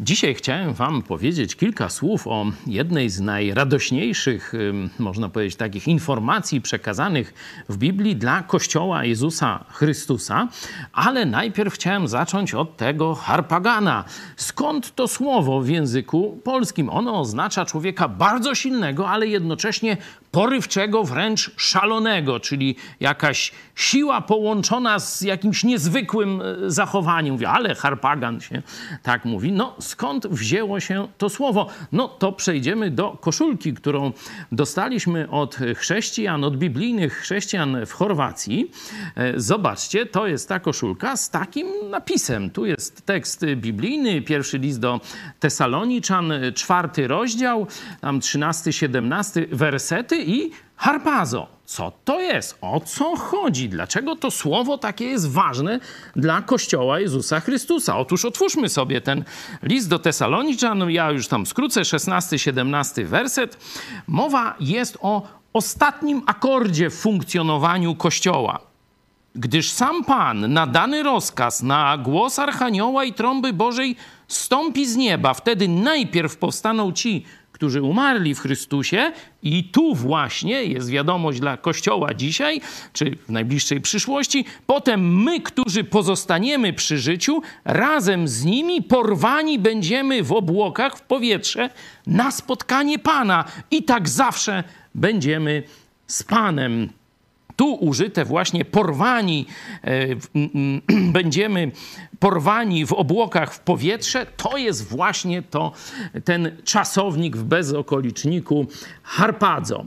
Dzisiaj chciałem Wam powiedzieć kilka słów o jednej z najradośniejszych, można powiedzieć, takich informacji przekazanych w Biblii dla Kościoła Jezusa Chrystusa, ale najpierw chciałem zacząć od tego harpagana. Skąd to słowo w języku polskim? Ono oznacza człowieka bardzo silnego, ale jednocześnie porywczego, wręcz szalonego, czyli jakaś siła połączona z jakimś niezwykłym e, zachowaniem. Mówię, ale harpagan się tak mówi. No skąd wzięło się to słowo? No to przejdziemy do koszulki, którą dostaliśmy od chrześcijan, od biblijnych chrześcijan w Chorwacji. E, zobaczcie, to jest ta koszulka z takim napisem. Tu jest tekst biblijny, pierwszy list do Tesaloniczan, czwarty rozdział, tam 13-17 wersety i harpazo. Co to jest? O co chodzi? Dlaczego to słowo takie jest ważne dla Kościoła Jezusa Chrystusa? Otóż otwórzmy sobie ten list do Tesaloniczan. Ja już tam skrócę, 16-17 werset. Mowa jest o ostatnim akordzie w funkcjonowaniu Kościoła. Gdyż sam Pan na dany rozkaz, na głos Archanioła i trąby Bożej stąpi z nieba, wtedy najpierw powstaną ci, którzy umarli w Chrystusie, i tu właśnie jest wiadomość dla Kościoła dzisiaj, czy w najbliższej przyszłości. Potem my, którzy pozostaniemy przy życiu, razem z nimi porwani będziemy w obłokach, w powietrze na spotkanie Pana. I tak zawsze będziemy z Panem tu użyte właśnie porwani, e, będziemy porwani w obłokach w powietrze, to jest właśnie to, ten czasownik w bezokoliczniku harpadzo.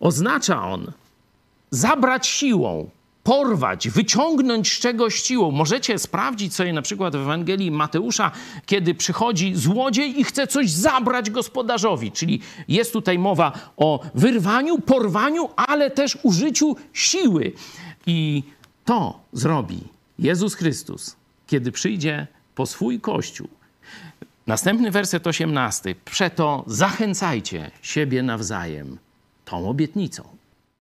Oznacza on zabrać siłą, porwać, wyciągnąć z czegoś siłą. Możecie sprawdzić sobie na przykład w Ewangelii Mateusza, kiedy przychodzi złodziej i chce coś zabrać gospodarzowi. Czyli jest tutaj mowa o wyrwaniu, porwaniu, ale też użyciu siły. I to zrobi Jezus Chrystus, kiedy przyjdzie po swój Kościół. Następny werset 18. Przeto zachęcajcie siebie nawzajem tą obietnicą